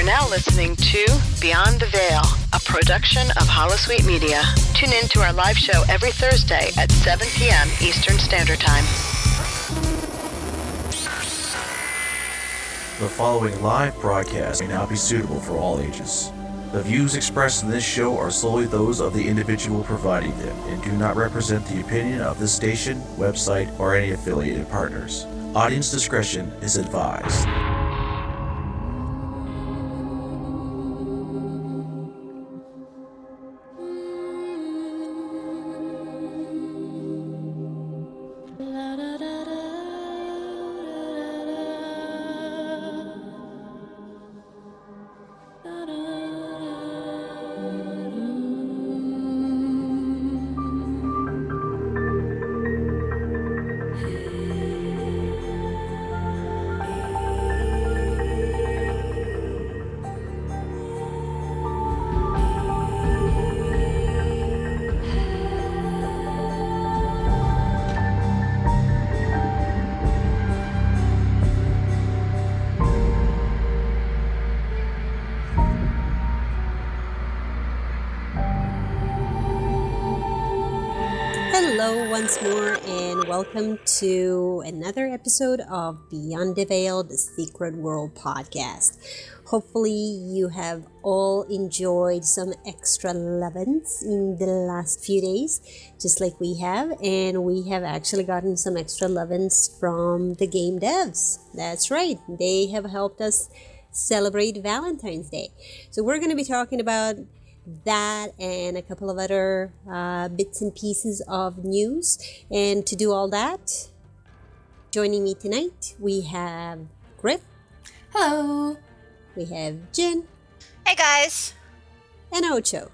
are now listening to Beyond the Veil, a production of Holosuite Media. Tune in to our live show every Thursday at 7 p.m. Eastern Standard Time. The following live broadcast may not be suitable for all ages. The views expressed in this show are solely those of the individual providing them and do not represent the opinion of the station, website, or any affiliated partners. Audience discretion is advised. To another episode of Beyond the Veil, the Secret World podcast. Hopefully, you have all enjoyed some extra levens in the last few days, just like we have, and we have actually gotten some extra levens from the game devs. That's right, they have helped us celebrate Valentine's Day. So, we're going to be talking about that and a couple of other uh, bits and pieces of news. And to do all that, joining me tonight, we have Griff, Hello. we have Jin, Hey guys! and Ocho.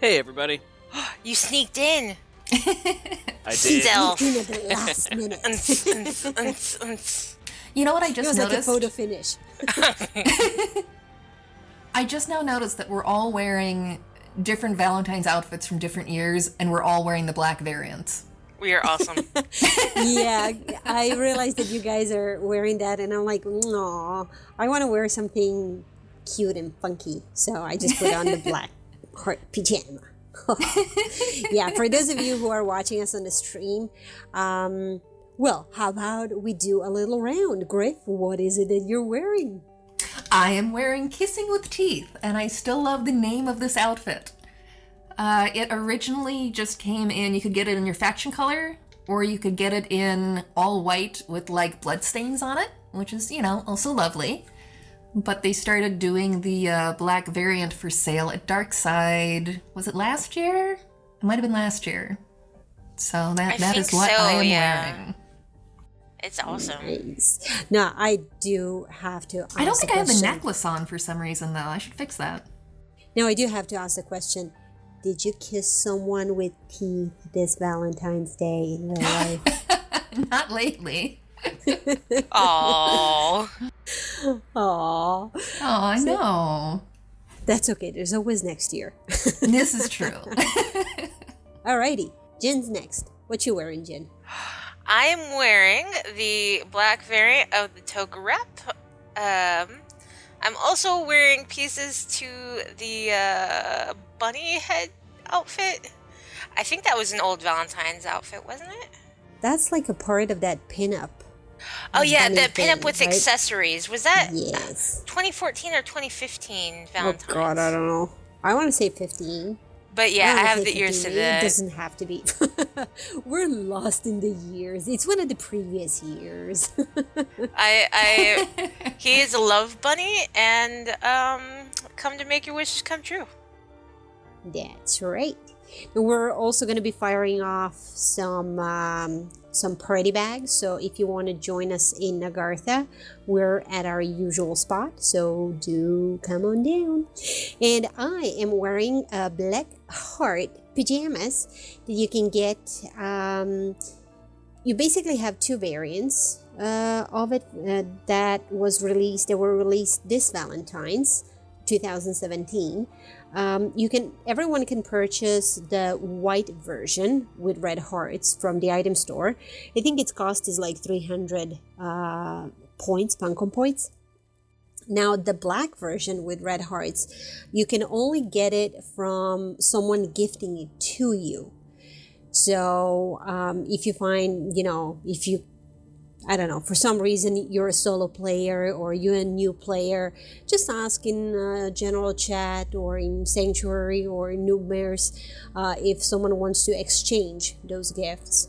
Hey everybody. You sneaked in. I did. Self. Sneaking at the last minute. Unts, unts, unts, unts. You know what I just It just was like a photo finish. I just now noticed that we're all wearing different Valentine's outfits from different years, and we're all wearing the black variants. We are awesome. yeah, I realized that you guys are wearing that, and I'm like, no, I want to wear something cute and funky. So I just put on the black heart pajama. yeah, for those of you who are watching us on the stream, um, well, how about we do a little round? Griff, what is it that you're wearing? I am wearing Kissing with Teeth, and I still love the name of this outfit. Uh, it originally just came in, you could get it in your faction color, or you could get it in all white with like bloodstains on it, which is, you know, also lovely. But they started doing the uh, black variant for sale at Darkside. Was it last year? It might have been last year. So that, I that is what so, I am yeah. wearing. It's awesome. Nice. Now, I do have to. I don't think a I have a necklace on for some reason, though. I should fix that. Now, I do have to ask the question: Did you kiss someone with teeth this Valentine's Day in real life? Not lately. Aww. Aw, Oh, I know. that's okay. There's always next year. this is true. Alrighty, Jen's next. What you wearing, Jin? I am wearing the black variant of the Toga Rep. Um, I'm also wearing pieces to the uh, bunny head outfit. I think that was an old Valentine's outfit, wasn't it? That's like a part of that pinup. Oh yeah, bunny the pinup thing, with right? accessories. Was that Yes. 2014 or 2015 Valentine's? Oh Valentine's? God, I don't know. I want to say 15. But yeah, I wanna have the ears to 15. It doesn't have to be. We're lost in the years. It's one of the previous years. I, I, he is a love bunny, and um, come to make your wishes come true. That's right. We're also going to be firing off some um, some party bags. So if you want to join us in Agartha, we're at our usual spot. So do come on down. And I am wearing a black heart pajamas that you can get. Um, you basically have two variants uh, of it uh, that was released. They were released this Valentine's, 2017. Um, you can everyone can purchase the white version with red hearts from the item store. I think its cost is like 300 uh, points, Funcom points. Now, the black version with red hearts, you can only get it from someone gifting it to you. So, um, if you find, you know, if you I don't know, for some reason you're a solo player or you're a new player, just ask in general chat or in Sanctuary or in Noobmares uh, if someone wants to exchange those gifts.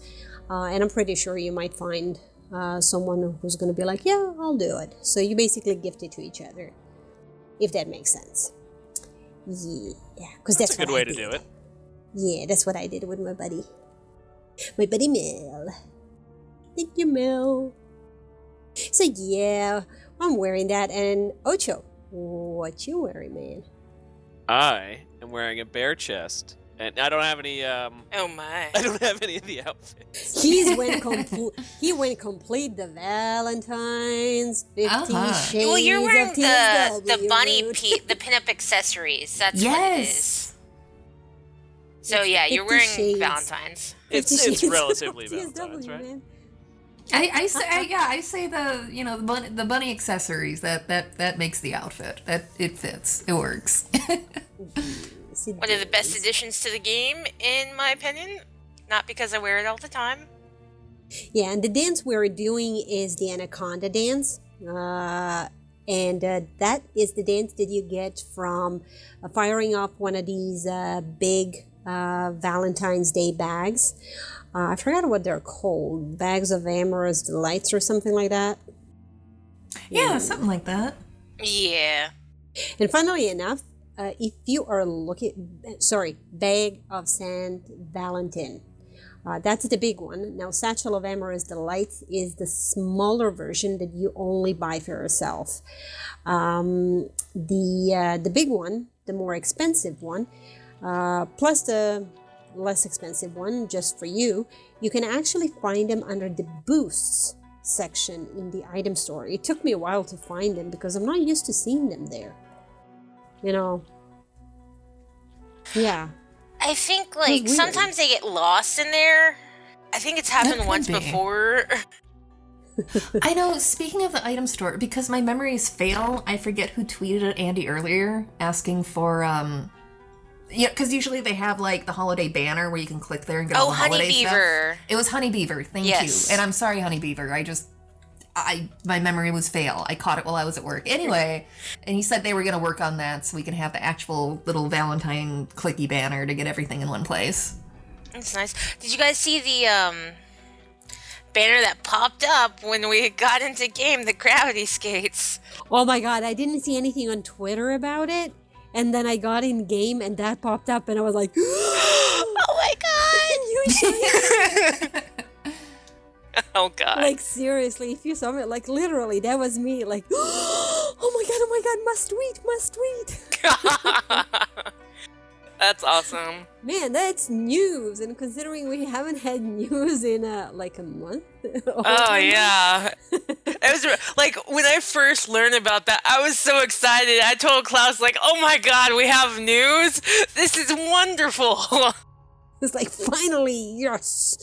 Uh, and I'm pretty sure you might find uh, someone who's going to be like, yeah, I'll do it. So you basically gift it to each other, if that makes sense. Yeah, because that's, That's a good way I to did. do it. Yeah, that's what I did with my buddy. My buddy Mel. Thank you, Mel. So yeah, I'm wearing that. And Ocho, what you wearing, man? I am wearing a bare chest, and I don't have any. Um, Oh my. I don't have any of the outfits. He's went complete. he went complete the Valentine's Fifty Uh-huh. Shades Well, you're wearing of the the bunny Rude. pe- the pinup accessories. That's what it is. Yes. So It's yeah, you're wearing shades. Valentine's. It's it's relatively Valentine's, right? man. I, I say I, yeah I say the you know the bunny, the bunny accessories that that that makes the outfit that it fits it works Yes, it One of the best additions to the game, in my opinion. Not because I wear it all the time. Yeah, and the dance we're doing is the Anaconda dance. Uh, and uh, that is the dance that you get from uh, firing off one of these uh, big uh, Valentine's Day bags. Uh, I forgot what they're called bags of amorous delights or something like that. yeah something like that Yeah. And funnily enough, uh, if you are looking, sorry, bag of Saint Valentin, uh, that's the big one. Now, Satchel of Amorous Delights is the smaller version that you only buy for yourself. Um, the uh, the big one, the more expensive one, uh, plus the less expensive one, just for you, you can actually find them under the boosts section in the item store. It took me a while to find them because I'm not used to seeing them there. You know. Yeah. I think like sometimes they get lost in there. I think it's happened once be. before. I know speaking of the item store because my memories fail I forget who tweeted at Andy earlier asking for um yeah because usually they have like the holiday banner where you can click there and get all oh, the Honey holiday stuff. Beaver. It was Honey Beaver, thank Yes. you. And I'm sorry, Honey Beaver. I just I my memory was fail. I caught it while I was at work. Anyway, and he said they were gonna work on that so we can have the actual little Valentine clicky banner to get everything in one place. That's nice. Did you guys see the um banner that popped up when we got into game, the gravity skates? Oh my god, I didn't see anything on Twitter about it. And then I got in game and that popped up and I was like, Oh my you god! oh god. like seriously, if you saw me, like literally, that was me. Like, oh my god, oh my god, must tweet, must tweet. That's awesome. Man, that's news. And considering we haven't had news in uh, like a month. Oh yeah. it was like when I first learned about that, I was so excited. I told Klaus like, "Oh my god, we have news. This is wonderful." It's like finally, yes.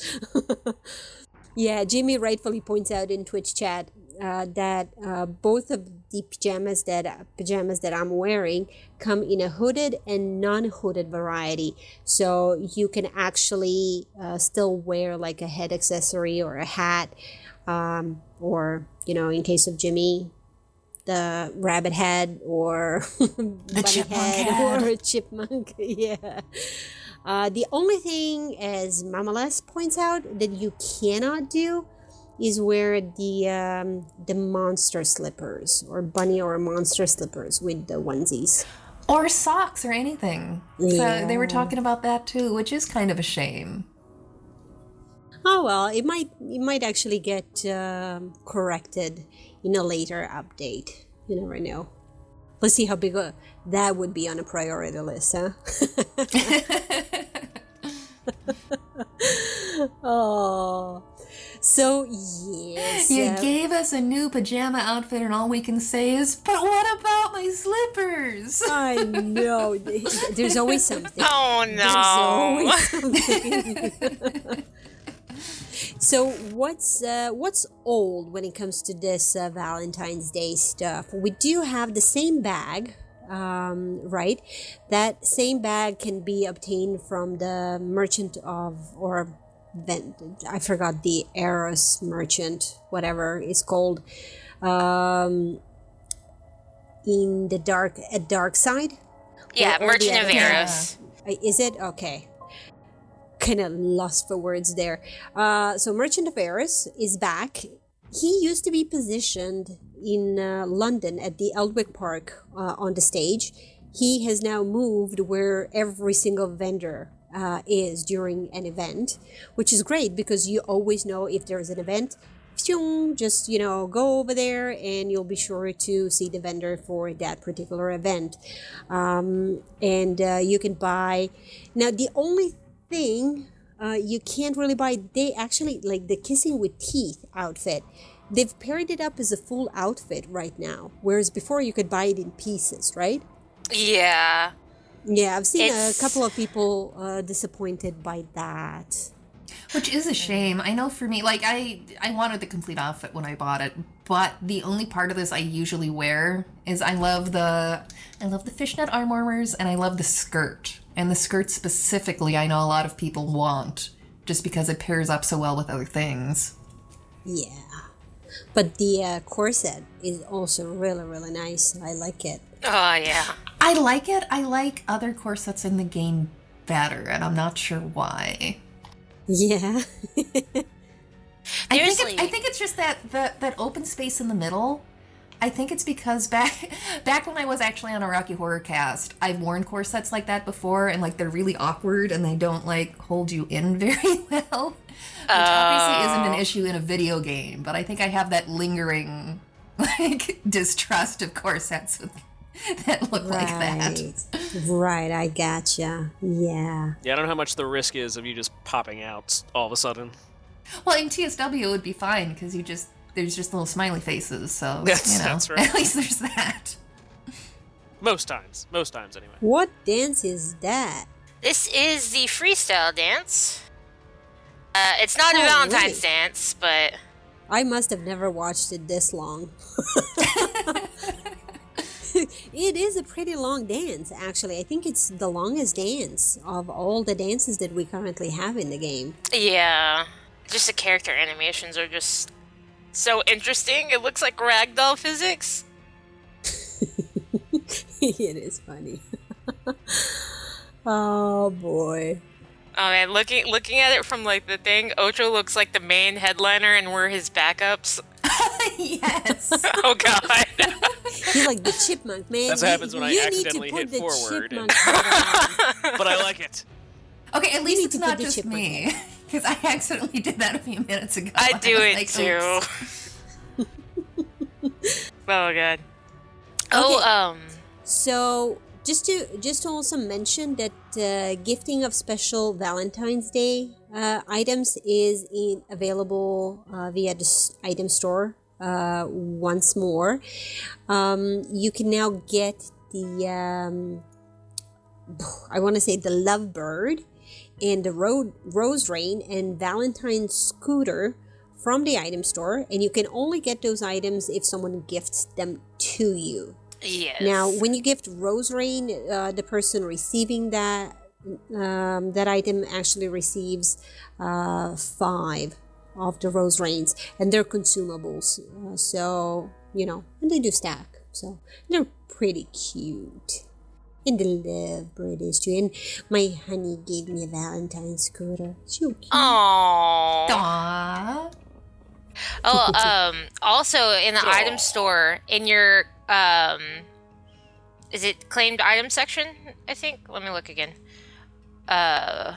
Yeah, Jimmy rightfully points out in Twitch chat uh, that uh, both of the pajamas that pajamas that I'm wearing come in a hooded and non-hooded variety, so you can actually uh, still wear like a head accessory or a hat, um, or you know, in case of Jimmy, the rabbit head or bunny chipmunk head, head. or a chipmunk. yeah. Uh, the only thing, as Mamales points out, that you cannot do is wear the um, the monster slippers or bunny or monster slippers with the onesies. Or socks or anything. So they were talking about that too, which is kind of a shame. Oh well, it might it might actually get um, corrected in a later update. You never know. Let's see how big a, that would be on a priority list, huh? oh, so yes. You uh, gave us a new pajama outfit, and all we can say is, "But what about my slippers?" I know. There's always something. oh There's no. always something. So what's uh, what's old when it comes to this uh, Valentine's Day stuff? We do have the same bag, um, right? That same bag can be obtained from the merchant of or I forgot the Eros merchant, whatever it's called, um, in the dark at dark side. Yeah, or Merchant of Eros. Uh, Is it okay? Kind of lost for words there. Uh, so Merchant of Eros is back. He used to be positioned in uh, London at the Ealdwic Park uh, on the stage. He has now moved where every single vendor uh, is during an event, which is great because you always know if there's an event. Just you know, go over there and you'll be sure to see the vendor for that particular event um, and uh, you can buy now the only thing uh, you can't really buy they actually like the kissing with teeth outfit they've paired it up as a full outfit right now whereas before you could buy it in pieces right Yeah. yeah i've seen It's- a couple of people uh, disappointed by that Which is a shame. I know for me, like I I wanted the complete outfit when I bought it, but the only part of this I usually wear is I love the I love the fishnet arm warmers and I love the skirt. And the skirt specifically I know a lot of people want just because it pairs up so well with other things. yeah but the uh, corset is also really really nice i like it Oh yeah. I like it. I like other corsets in the game better, and I'm not sure why. yeah I think, it, I think it's just that, that that open space in the middle. I think it's because back back when I was actually on a Rocky Horror cast, I've worn corsets like that before, and like they're really awkward and they don't like hold you in very well. Which obviously isn't an oh. issue in a video game, but I think I have that lingering like distrust of corsets with, that look like that. right right i gotcha yeah Yeah, I don't know how much the risk is of you just popping out all of a sudden. Well, in TSW it would be fine because you just there's just little smiley faces, so That's- you know, that's right. at least there's that. Most times. Most times, anyway. what dance is that This is the freestyle dance. Uh, it's not a Oh, Valentine's really? dance, but I must have never watched it this long. it is a pretty long dance, actually. I think it's the longest dance of all the dances that we currently have in the game. yeah, just the character animations are just so interesting. It looks like ragdoll physics. it is funny. oh boy. Oh man, looking looking at it from like the thing, Ocho looks like the main headliner, and we're his backups. yes. Oh god. He's like the chipmunk, man. That's what You- happens when I you need to accidentally put hit forward and- chipmunk hat on. But I like it. Okay, at least need it's to put not the just chipmunk me because I accidentally did that a few minutes ago. I do was it like, too. Oh god. Oh um. So just to just to also mention that uh, gifting of special Valentine's Day uh, items is in available uh, via the item store uh, once more. Um, you can now get the um, I want to say the Lovebird and the Ro- Rose Rain and Valentine Scooter from the item store, and you can only get those items if someone gifts them to you. Yes. Now, when you gift Rose Rain, uh, the person receiving that um, that item actually receives uh, five of the Rose Rains, and they're consumables. Uh, so you know, and they do stack. So they're pretty cute. And they love British too. And my honey gave me a Valentine's scooter. So cute. Aww. Aw. Oh, um, also in the item store, in your um, is it claimed item section? I think. Let me look again. Uh,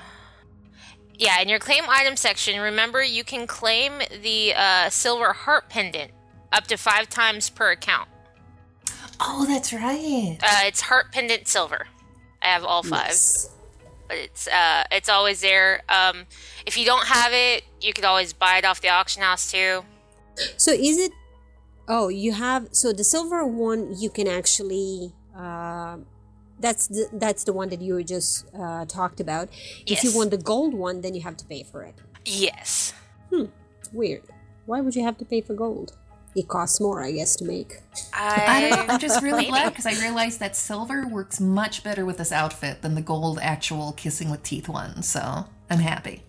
yeah, in your claim item section, remember you can claim the uh, silver heart pendant up to five times per account. Oh, that's right. Uh, it's heart pendant silver. I have all five, Yes. but it's uh, it's always there. Um, if you don't have it, you could always buy it off the auction house too. So is it? Oh, you have. So the silver one, you can actually. Uh, that's the that's the one that you just uh, talked about. If you want the gold one, then you have to pay for it. Yes. Hmm. Weird. Why would you have to pay for gold? It costs more, I guess, to make. I don't know. I I'm just really glad because I realized that silver works much better with this outfit than the gold actual kissing with teeth one. So I'm happy.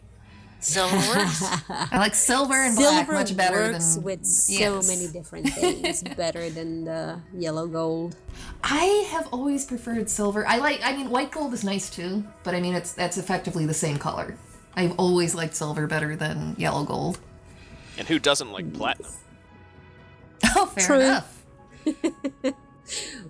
silver. I like silver and Silver black much better works than with so yes. many different things. better than the yellow gold. I have always preferred silver. I like. I mean, white gold is nice too, but I mean, it's that's effectively the same color. I've always liked silver better than yellow gold. And who doesn't like platinum? Oh, fair True. enough.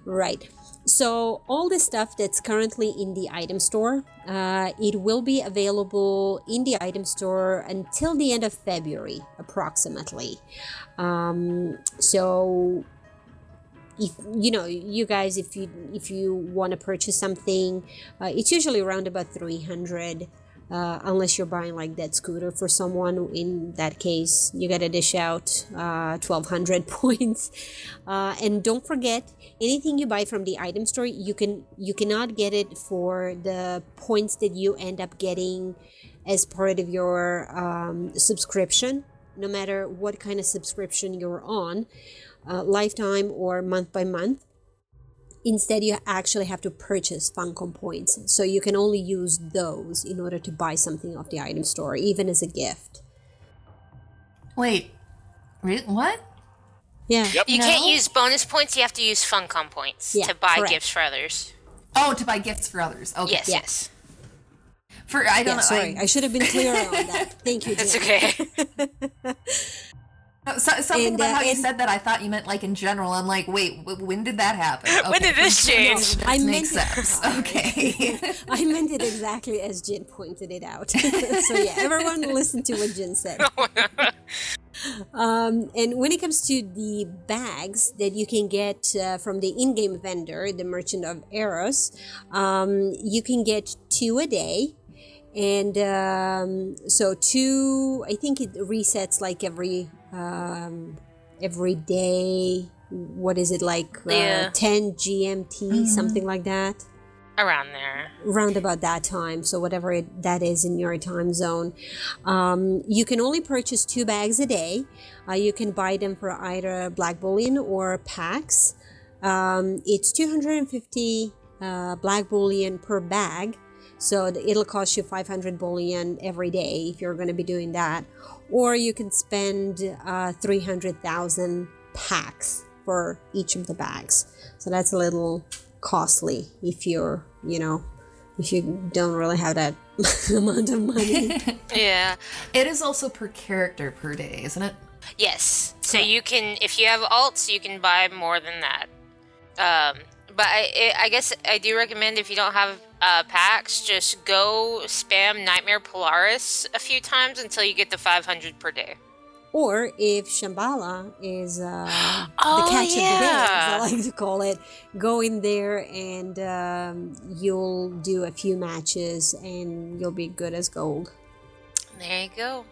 Right. So all the stuff that's currently in the item store, uh, it will be available in the item store until the end of February, approximately. Um, so if you know you guys if you if you want to purchase something uh, it's usually around about 300 uh, unless you're buying like that scooter for someone. In that case you gotta dish out uh, 1200 points. Uh, and don't forget anything you buy from the item store you can you cannot get it for the points that you end up getting as part of your um, subscription no matter what kind of subscription you're on uh, lifetime or month by month Instead, you actually have to purchase Funcom points. So you can only use those in order to buy something off the item store, even as a gift. Wait, re- what? Yeah. Yep. You can't use bonus points. You have to use Funcom points Yeah, to buy correct. gifts for others. Oh, to buy gifts for others. Okay. Yes, yes. For I don't Yeah, know. sorry. I, I, should have been clearer on that. Thank you, It's Jen. okay. no, so, something And, about uh, how you said that I thought you meant like in general. I'm like, wait, w- when did that happen? When did this change? That I makes meant it- sense. Okay. I meant it exactly as Jin pointed it out. so yeah, everyone listen to what Jin said. Um, and when it comes to the bags that you can get uh, from the in-game vendor, the Merchant of Eros, um, you can get two a day. And um, so two, I think it resets like every um, every day. What is it like? Yeah. Uh, 10 GMT, something like that Around there. around about that time so whatever it, that is in your time zone um, you can only purchase two bags a day uh, you can buy them for either black bullion or pax um, it's 250 uh, black bullion per bag so it'll cost you 500 bullion every day if you're going to be doing that or you can spend uh, 300000 pax for each of the bags so that's a little costly if you're you know if you don't really have that amount of money Yeah. it is also per character per day, isn't it? Yes. So you can, if you have alts, you can buy more than that. Um, but I, I I guess I do recommend if you don't have uh, pax, just go spam Nightmare Polaris a few times until you get the 500 per day. or if shambhala is uh, Oh, the catch of the day as i like to call it go in there and um, you'll do a few matches and you'll be good as gold There you go.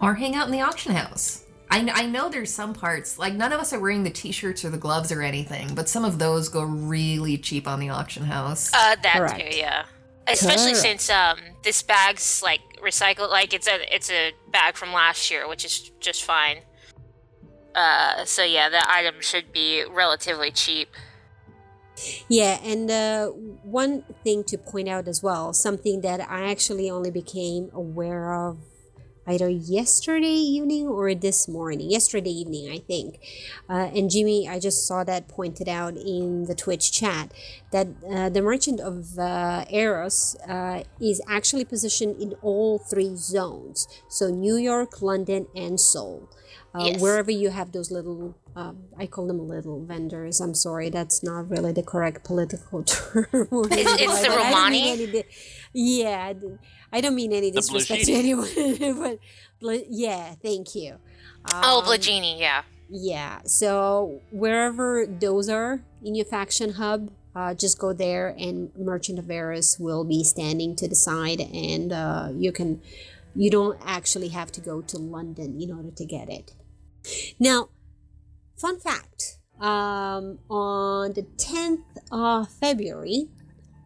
Or hang out in the auction house. I, I know there's some parts, like none of us are wearing the t shirts or the gloves or anything, but some of those go really cheap on the auction house. Uh, that Correct. too, yeah. Especially Correct. since um this bag's like recycled, like it's a it's a bag from last year, which is just fine. Uh, so yeah, the item should be relatively cheap. Yeah, and uh, one thing to point out as well, something that I actually only became aware of either yesterday evening or this morning. Yesterday evening, I think. Uh, and Jimmy, I just saw that pointed out in the Twitch chat that uh, the Merchant of uh, Eros uh, is actually positioned in all three zones. So New York, London, and Seoul. Uh, Yes. Wherever you have those little, um, I call them little vendors. I'm sorry, that's not really the correct political term. It's- it's the that. I don't mean Romani? Any di- yeah, I don't mean any disrespect to anyone, but yeah, thank you. oh, Um, Blagini, yeah. yeah, so wherever those are in your faction hub, uh, just go there and Merchant of Eros will be standing to the side and uh, you can you don't actually have to go to London in order to get it. Now, fun fact, um, on the 10th of February,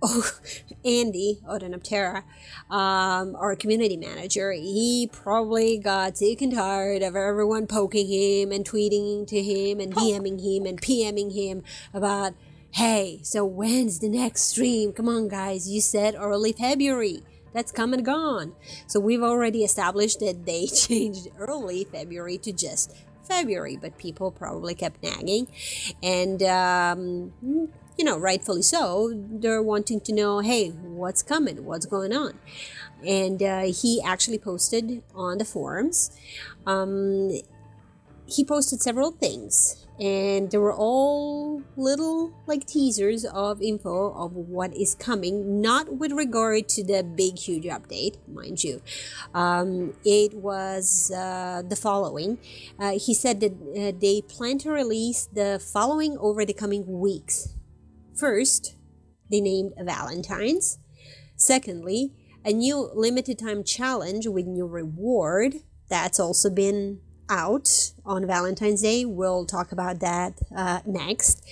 oh, Andy Odonoptera, um, our community manager, he probably got sick and tired of everyone poking him and tweeting to him and DMing him and PMing him about, hey, so when's the next stream? Come on, guys, you said early February. That's come and gone. So we've already established that they changed early February to just February, but people probably kept nagging. And, um, you know, rightfully so, they're wanting to know, hey, what's coming? What's going on? And uh, he actually posted on the forums. Um, he posted several things and they were all little like teasers of info of what is coming not with regard to the big huge update mind you um, it was uh, the following uh, he said that uh, they plan to release the following over the coming weeks first they named valentine's secondly a new limited time challenge with new reward that's also been out on Valentine's Day. We'll talk about that uh, next.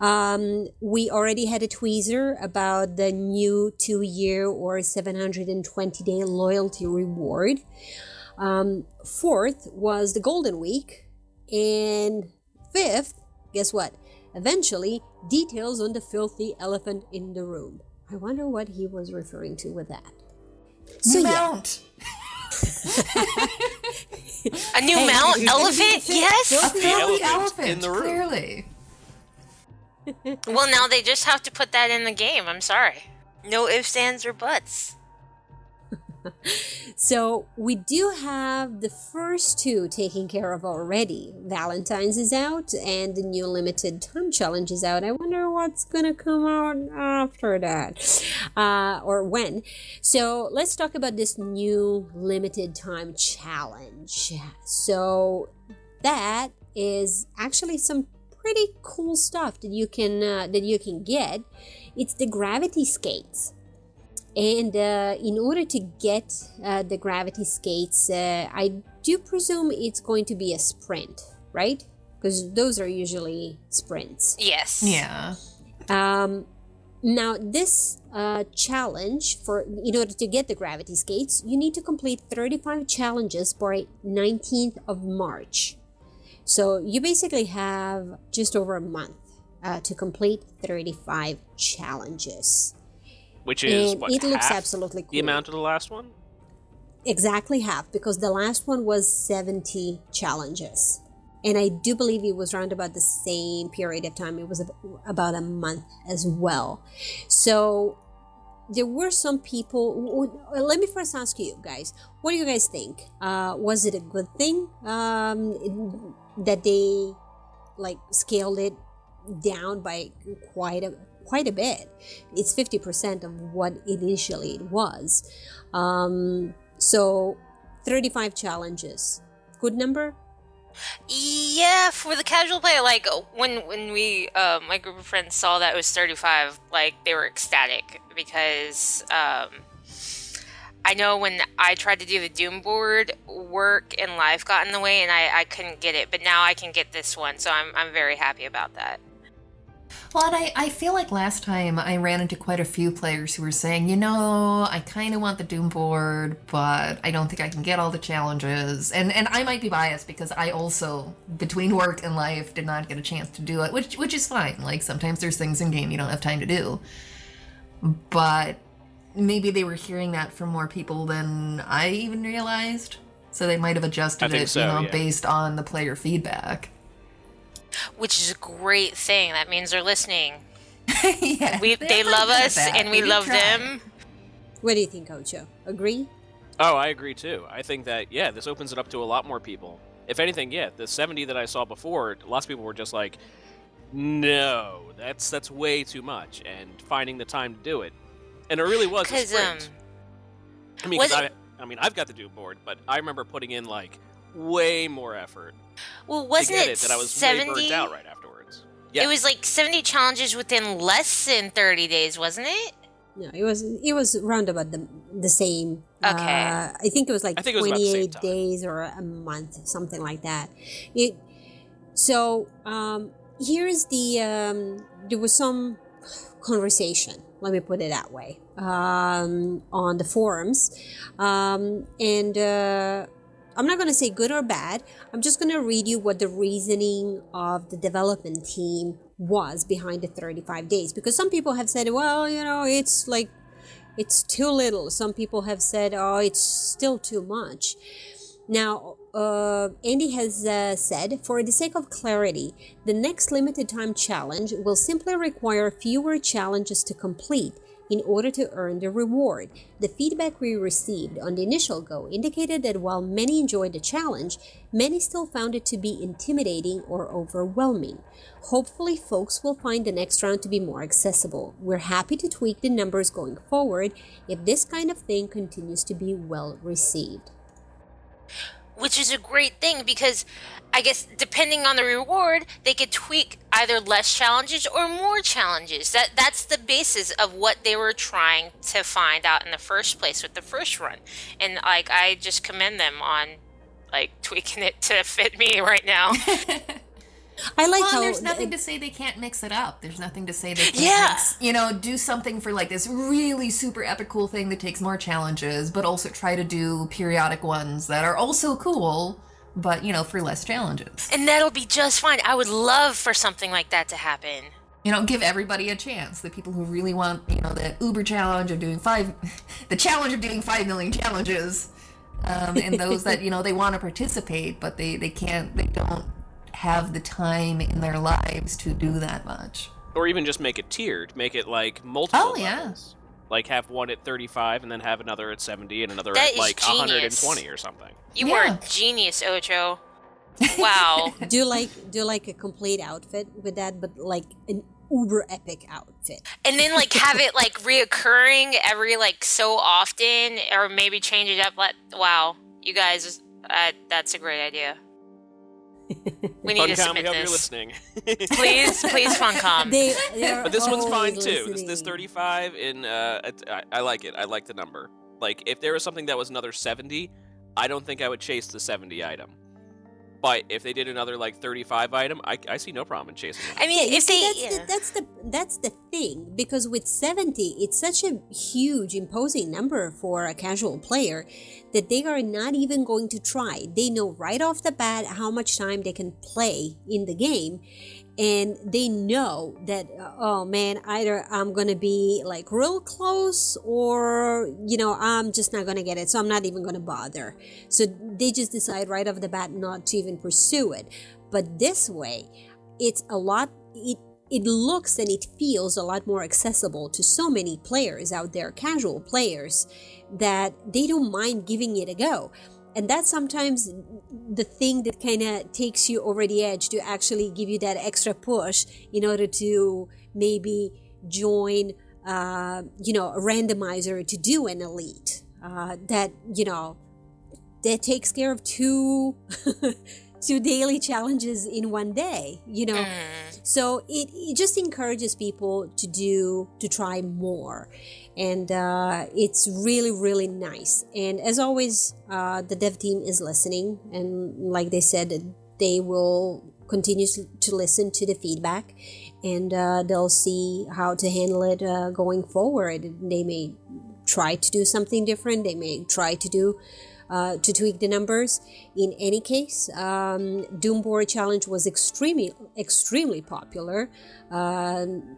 Um, we already had a tweezer about the new two year or 720 day loyalty reward. Um, fourth was the Golden Week. And fifth, guess what? Eventually, details on the filthy elephant in the room. I wonder what he was referring to with that. So, Mount. Yeah. A new hey, mount elephant? Yes. A filthy elephant in the room. Clearly. well, now they just have to put that in the game. I'm sorry. No ifs, ands, or buts. So we do have the first two taken care of already. Valentine's is out and the new limited time challenge is out. I wonder what's gonna come out after that. Uh, or when. So let's talk about this new limited time challenge. So that is actually some pretty cool stuff that you can uh, that you can get. It's the gravity skates and uh, in order to get uh, the gravity skates, uh, I do presume it's going to be a sprint, right? Because those are usually sprints. Yes. Yeah. Um, now, this uh, challenge for in order to get the gravity skates, you need to complete 35 challenges by 19th of March. So you basically have just over a month uh, to complete 35 challenges which is what, it looks half absolutely cool. the amount of the last one. Exactly half, because the last one was seventy challenges, and I do believe it was around about the same period of time. It was about a month as well. So there were some people. Let me first ask you guys, what do you guys think? Uh, was it a good thing um, that they like scaled it down by quite a quite a bit. It's 50% of what initially it was. Um, so 35 challenges. Good number? Yeah, for the casual player, like when when we uh, my group of friends saw that it was 35, like they were ecstatic because um, I know when I tried to do the Doom board, work and life got in the way, and I, I couldn't get it. But now I can get this one, so I'm I'm very happy about that. Well, and I, I feel like last time I ran into quite a few players who were saying, you know, I kind of want the Doom board, but I don't think I can get all the challenges. And and I might be biased because I also, between work and life, did not get a chance to do it, which which is fine. Like sometimes there's things in game you don't have time to do. But maybe they were hearing that from more people than I even realized. So they might have adjusted it, so, you know, yeah. based on the player feedback which is a great thing. That means they're listening. yeah, we, they love us and we, we love try. them. What do you think, Ocho? Agree? Oh, I agree too. I think that yeah, this opens it up to a lot more people. If anything, yeah, the 70 that I saw before, lots of people were just like, "No, that's that's way too much," and finding the time to do it. And it really was a sprint. Um, I mean, I, I mean, I've got the Doom board, but I remember putting in like way more effort. Well, wasn't it, it that I was 70? way burnt out right afterwards? Yeah. It was like 70 challenges within less than 30 days, wasn't it? No, it was it was around about the the same. Okay. Uh, I think it was like it 28 days or a month, something like that. It so um, here's the um, there was some conversation. Let me put it that way um, on the forums, um, and uh, I'm not going to say good or bad. I'm just going to read you what the reasoning of the development team was behind the 35 days because some people have said, well, you know, it's like it's too little. Some people have said, oh, it's still too much. Now, uh, Andy has uh, said, for the sake of clarity, the next limited time challenge will simply require fewer challenges to complete in order to earn the reward. The feedback we received on the initial go indicated that while many enjoyed the challenge, many still found it to be intimidating or overwhelming. Hopefully, folks will find the next round to be more accessible. We're happy to tweak the numbers going forward if this kind of thing continues to be well received which is a great thing because I guess depending on the reward, they could tweak either less challenges or more challenges. That that's the basis of what they were trying to find out in the first place with the first run. And like I just commend them on like tweaking it to fit me right now. I like well, how there's nothing to say they can't mix it up. There's nothing to say they can't Yeah. mix, you know, do something for like this really super epic cool thing that takes more challenges, but also try to do periodic ones that are also cool, but you know, for less challenges. and that'll be just fine. I would love for something like that to happen. You know, give everybody a chance. The people who really want, you know, the Uber challenge of doing five, the challenge of doing five million challenges, um, and those that you know they want to participate, but they they can't, they don't have the time in their lives to do that much. Or even just make it tiered. Make it like multiple Oh, yeah. Levels. Like have one at 35 and then have another at 70 and another That at is like genius. 120 or something. You Yeah. are a genius, Ocho. Wow. do like do like a complete outfit with that, but like an uber epic outfit? and then like have it like reoccurring every like so often or maybe change it up let wow you guys uh, that's a great idea we need to Funcom, we submit hope you're this listening. please please funcom They, but this one's fine always too. This, this 35 in uh, I, I like it. I like the number. Like if there was something that was another 70, I don't think I would chase the 70 item. But if they did another like 35 item, I, I see no problem in chasing it. i mean Yeah, if see, they that's, yeah. the, that's the that's the thing because with 70 it's such a huge imposing number for a casual player that they are not even going to try they know right off the bat how much time they can play in the game and they know that uh, oh man either i'm gonna be like real close or you know i'm just not gonna get it so i'm not even gonna bother. So they just decide right off the bat not to even pursue it. But this way it's a lot it it looks and it feels a lot more accessible to so many players out there casual players that they don't mind giving it a go and that's sometimes the thing that kind of takes you over the edge to actually give you that extra push in order to maybe join uh, you know a randomizer to do an elite uh, that you know that takes care of two two daily challenges in one day you know? Mm. so it, it just encourages people to do to try more. And uh, it's really really nice. And as always uh, the dev team is listening. And like they said they will continue to to listen to the feedback. And uh, they'll see how to handle it uh, going forward. They may try to do something different. They may try to do uh, to tweak the numbers. In any case, um, Doomboard Challenge was extremely, extremely popular. Um,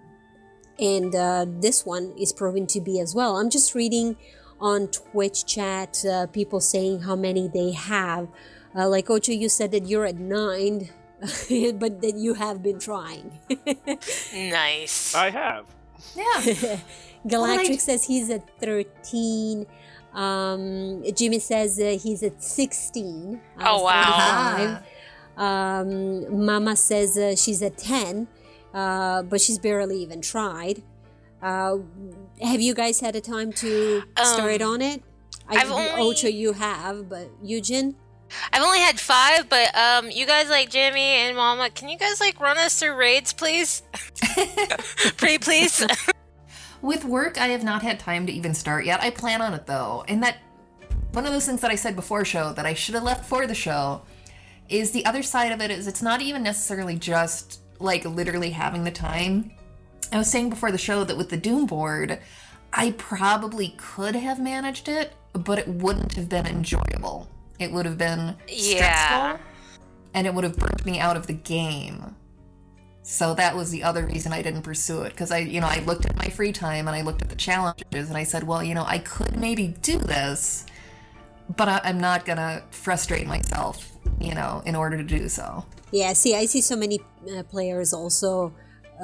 and uh, this one is proven to be as well. I'm just reading on Twitch chat uh, people saying how many they have. Uh, like Ocho, you said that you're at nine, but that you have been trying. nice I have. Yeah. Galactic Right. says he's at 13. Um, Jimmy says uh, he's at 16. uh, Oh, wow. Um, Mama says uh, she's at 10, uh, but she's barely even tried. Uh, have you guys had a time to start Um, on it? I, I've only- Ocho, you have, but Eugen? i've only had five but um you guys like jimmy and mama can you guys like run us through raids please pretty please With work, I have not had time to even start yet. I plan on it though. And that one of those things that I said before show that I should have left for the show is the other side of it is it's not even necessarily just like literally having the time. I was saying before the show that with the Doom board, I probably could have managed it, but it wouldn't have been enjoyable. It would have been stressful, Yeah. and it would have burnt me out of the game. So that was the other reason I didn't pursue it because I, you know, I looked at my free time and I looked at the challenges and I said, well, you know, I could maybe do this, but I, I'm not gonna frustrate myself, you know, in order to do so. Yeah, see, I see so many uh, players also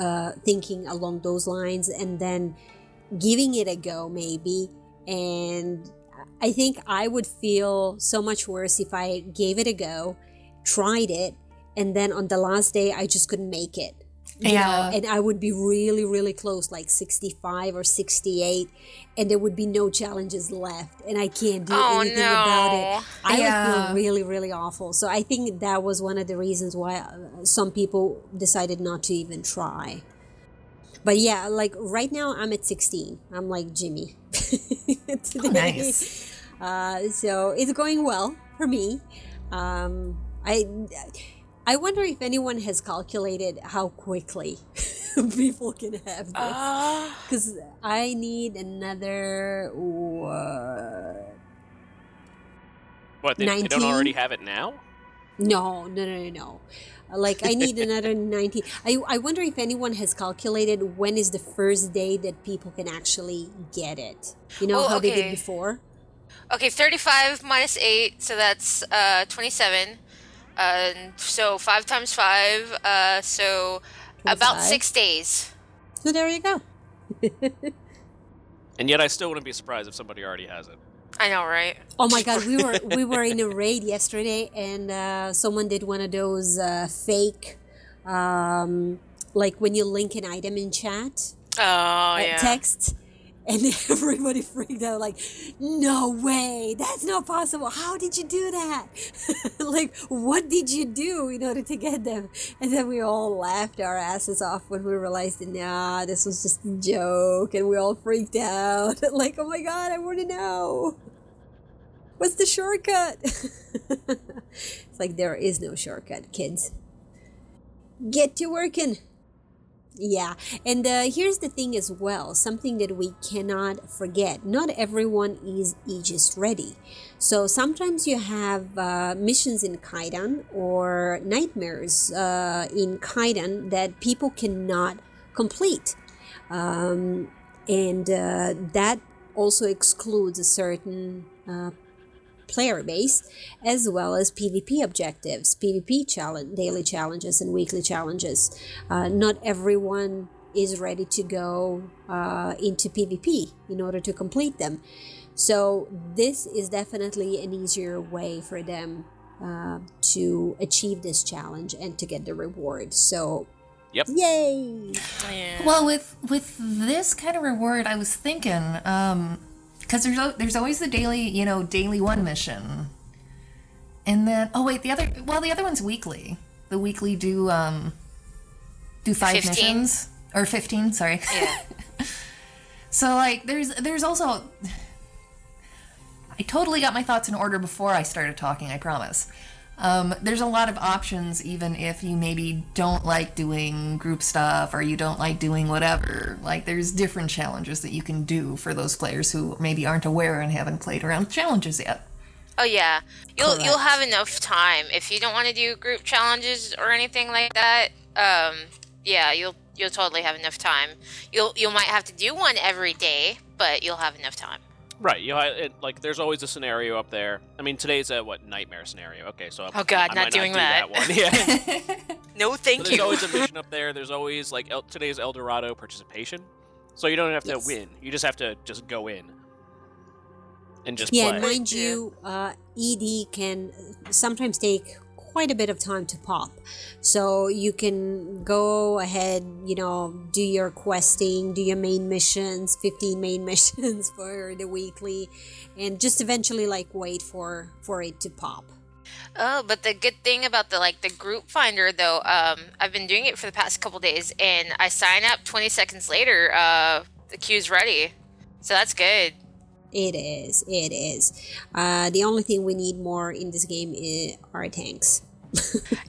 uh, thinking along those lines and then giving it a go, maybe. And I think I would feel so much worse if I gave it a go, tried it, and then on the last day I just couldn't make it. you Yeah. know, and I would be really, really close, like 65 or 68, and there would be no challenges left, and I can't do Oh, anything about no. it. I would Yeah. feel really, really awful. So I think that was one of the reasons why uh, some people decided not to even try. But yeah, like right now I'm at 16. I'm like Jimmy. Today. nice. Uh, so it's going well for me. Um, I I wonder if anyone has calculated how quickly people can have this. Uh, Because I need another. Uh, What? They, they don't already have it now? no, no, no, no, no. Like I need another 19. I, I wonder if anyone has calculated when is the first day that people can actually get it. You know Oh, how they did before? okay, 35 minus 8, so that's uh, 27. Uh, so 5 times 5, uh, so about 6 days. So there you go. And yet I still wouldn't be surprised if somebody already has it. I know, right? Oh my god, we were we were in a raid yesterday, and uh, someone did one of those uh, fake, um, like when you link an item in chat, Oh, uh, yeah. text, and everybody freaked out, like, "No way, that's not possible! How did you do that? like, what did you do in order to get them?" And then we all laughed our asses off when we realized, nah, this was just a joke, and we all freaked out, like, "Oh my god, I want to know." What's the shortcut? it's like there is no shortcut, kids. Get to working. Yeah, and uh, here's the thing as well something that we cannot forget. Not everyone is Aegis ready. So sometimes you have uh, missions in Kaidan or nightmares uh, in Kaidan that people cannot complete. Um, and uh, that also excludes a certain uh, player base as well as PvP objectives, PvP challenge, daily challenges, and weekly challenges. Uh, not everyone is ready to go uh, into PvP in order to complete them. So, this is definitely an easier way for them uh, to achieve this challenge and to get the reward. So, Yep. yay! Yeah. Well, with with this kind of reward, I was thinking, um, because there's there's always the daily, you know, daily one mission, and then oh wait, the other well the other one's weekly. The weekly do um do five 15. missions or fifteen, sorry. yeah. So like there's there's also I totally got my thoughts in order before I started talking, I promise. Um, there's a lot of options even if you maybe don't like doing group stuff or you don't like doing whatever. Like there's different challenges that you can do for those players who maybe aren't aware and haven't played around challenges yet. Oh yeah, you'll you'll have enough time if you don't want to do group challenges or anything like that. Um, yeah, you'll you'll totally have enough time. You'll you might have to do one every day, but you'll have enough time. Right. You know, it, like there's always a scenario up there. I mean, today's a what nightmare scenario. Okay, so Oh, God, I not might doing do that. one. Yeah. No, thank you. there's always a mission up there. There's always like El- today's El Dorado participation. So you don't have to Yes. win. You just have to just go in and just Yeah, play. and mind Yeah. you, uh, ED can sometimes take quite a bit of time to pop. So you can go ahead, you know, do your questing, do your main missions, 15 main missions for the weekly, and just eventually like wait for for it to pop. Oh, but the good thing about the like the group finder though, um, I've been doing it for the past couple days, and I sign up 20 seconds later, uh, the queue's ready, so that's good. It is, it is. Uh, the only thing we need more in this game i are tanks.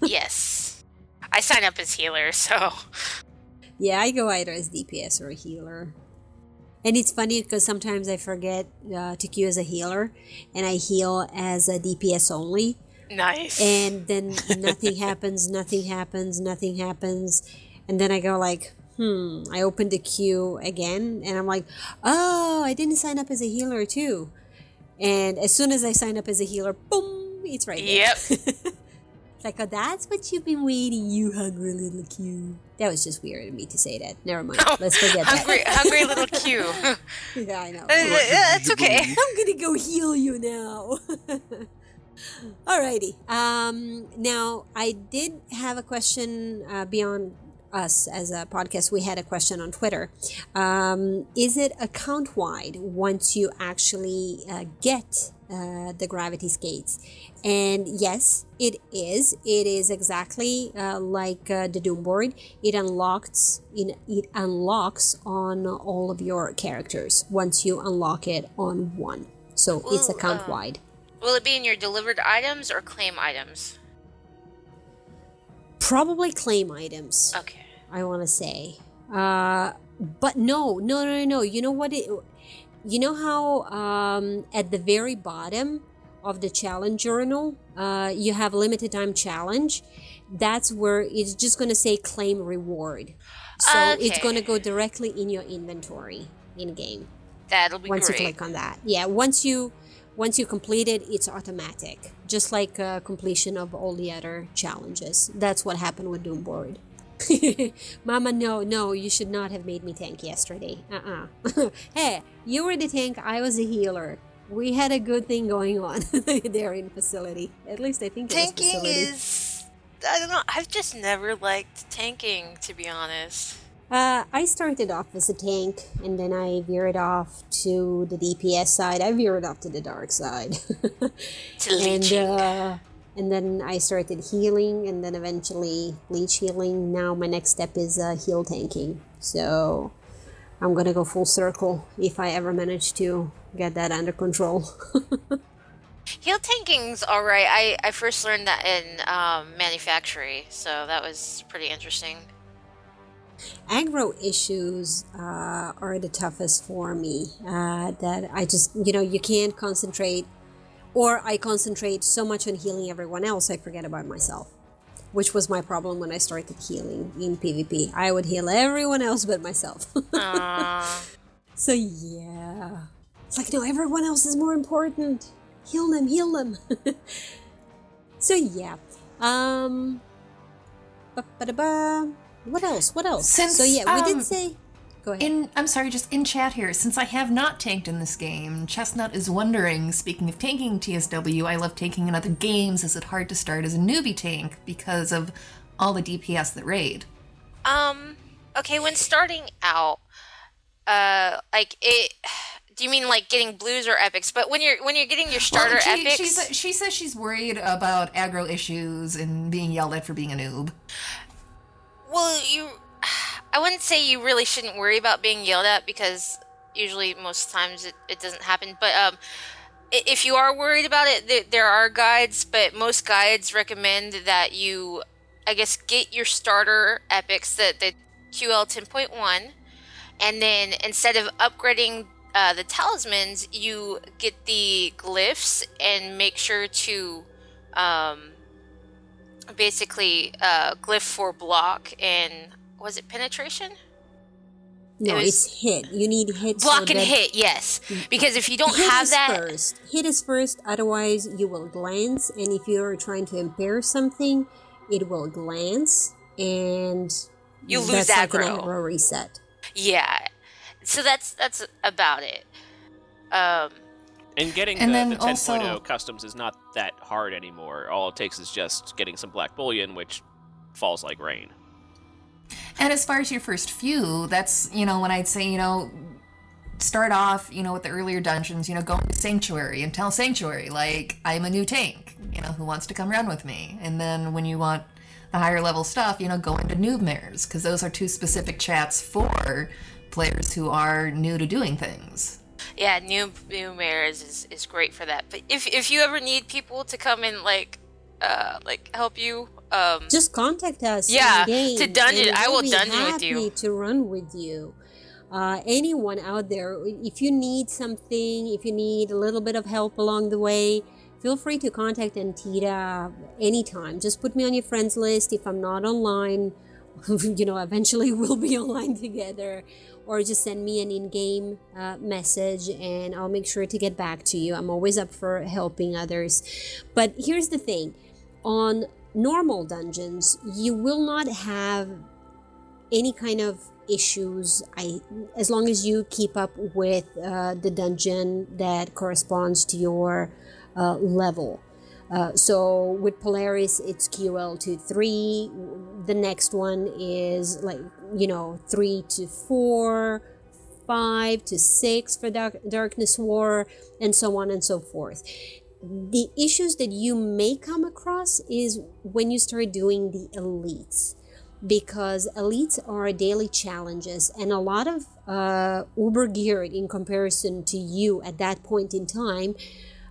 Yes, I sign up as healer, so Yeah, I go either as DPS or a healer. And it's funny because sometimes I forget uh, to queue as a healer and I heal as a DPS only. Nice. And then nothing happens, nothing happens, nothing happens. And then I go like, hmm, I open the queue again and I'm like, oh, I didn't sign up as a healer too. And as soon as I sign up as a healer, boom, it's right there. Yep. It's like, oh, that's what you've been waiting, you hungry little Q. That was just weird of me to say that. Never mind. Let's forget hungry, that. hungry little Q. yeah, I know. That's okay. I'm gonna go heal you now. Alrighty. Um, now I did have a question uh, beyond us as a podcast. We had a question on Twitter. Um, is it account wide once you actually uh, get uh, the gravity skates? And yes, it is. It is exactly uh, like uh, the Doom board. It unlocks in it unlocks on all of your characters once you unlock it on one. So it's account uh, wide. Will it be in your delivered items or claim items? Probably claim items. Okay. I want to say. Uh, but no, no, no, no, no. You know what? It, you know how um, at the very bottom of the challenge journal, uh, you have limited time challenge. That's where it's just going to say claim reward. So it's going to go directly in your inventory in game That'll be once great. you click on that. Yeah, once you once you complete it, it's automatic, just like uh, completion of all the other challenges. That's what happened with Doomboard. Mama, no, no, you should not have made me tank yesterday. Uh uh hey, you were the tank, I was the healer. We had a good thing going on there in facility. At least I think Tanking facility. is. I don't know. I've just never liked tanking, to be honest. Uh, I started off as a tank, and then I veered off to the DPS side. I veered off to the dark side. To and uh, and then I started healing, and then eventually leech healing. Now my next step is uh, heal tanking. So I'm gonna go full circle if I ever manage to get that under control. Heal tanking's alright. I, I first learned that in um, manufactory, so that was pretty interesting. aggro issues uh, are the toughest for me. Uh, that I just, you know, you can't concentrate, or I concentrate so much on healing everyone else, I forget about myself. Which was my problem when I started healing in PvP. I would heal everyone else but myself. Uh, so yeah, it's like no, everyone else is more important. Heal them, heal them. so yeah, um, what else? What else? Since, so yeah, we um, did say. Go ahead. In I'm sorry, just in chat here, since I have not tanked in this game, Chestnut is wondering, speaking of tanking TSW, I love tanking in other games. Is it hard to start as a newbie tank because of all the DPS that raid? um, okay, when starting out, uh, like it. Do you mean like getting blues or epics? But when you're when you're getting your starter Well, she, epics, she, sa- she says she's worried about aggro issues and being yelled at for being a noob. Well, you. I wouldn't say you really shouldn't worry about being yelled at because usually most times it, it doesn't happen. But um, if you are worried about it, there, there are guides, but most guides recommend that you, I guess, get your starter epics, that the QL 10.1, and then instead of upgrading uh, the talismans, you get the glyphs and make sure to. Um, basically uh, glyph for block and was it penetration? No, It it's hit. You need hit. Block so and hit, yes. Because if you don't hit have is that, first. Hit is first. Otherwise, you will glance, and if you're trying to impair something, it will glance, and You lose that's like aggro reset. yeah. So that's that's about it. Um, And getting And the, then the 10.0 also- customs is not that hard anymore. All it takes is just getting some black bullion, which falls like rain. And as far as your first few, that's, you know, when I'd say, you know, start off, you know, with the earlier dungeons, you know, go into Sanctuary and tell Sanctuary, like, I'm a new tank, you know, who wants to come run with me? And then when you want the higher level stuff, you know, go into Noob Mares, because those are two specific chats for players who are new to doing things. yeah, new new mares is, is great for that. But if if you ever need people to come and like uh, like help you? Um, Just contact us. Yeah, in-game, to dungeon- and I we'll will be dungeon with you. To run with you. Uh, anyone out there, if you need something, if you need a little bit of help along the way, feel free to contact Antida anytime. Just put me on your friends list. If I'm not online, you know, eventually we'll be online together. Or just send me an in game uh, message and I'll make sure to get back to you. I'm always up for helping others. But here's the thing on normal dungeons, you will not have any kind of issues I, as long as you keep up with uh, the dungeon that corresponds to your uh, level. Uh, so with Polaris, it's QL to three. The next one is like you know three to four, five to six for Dark- Darkness War, and so on and so forth. The issues that you may come across is when you start doing the elites because elites are daily challenges and a lot of uh, uber geared in comparison to you at that point in time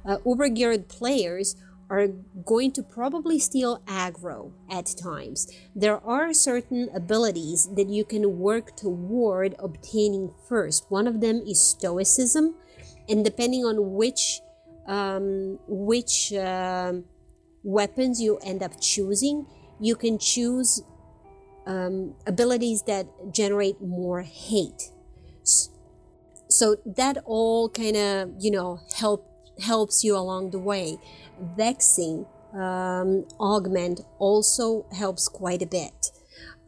uh, uber geared players are going to probably steal aggro at times there are certain abilities that you can work toward obtaining first one of them is stoicism and depending on which um, which um weapons you end up choosing you can choose um, abilities that generate more hate. So that all kind of you know help helps you along the way. Vexing um, augment also helps quite a bit.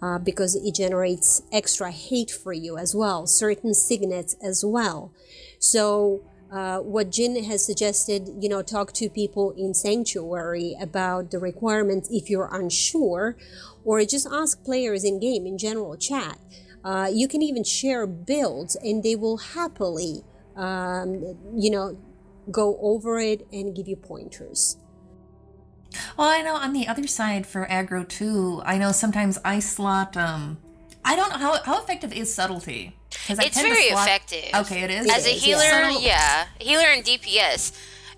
Uh, because it generates extra hate for you as well, certain signets as well. So, uh, what Jin has suggested, you know, talk to people in Sanctuary about the requirements if you're unsure, or just ask players in game in general chat. Uh, you can even share builds, and they will happily, um, you know, go over it and give you pointers. Well, I know on the other side for aggro too, I know sometimes I slot. Um, I don't know how how effective is subtlety. 'Cause I it's tend to very slot- effective. Okay, it is. As a is, healer, yeah. yeah, healer and DPS,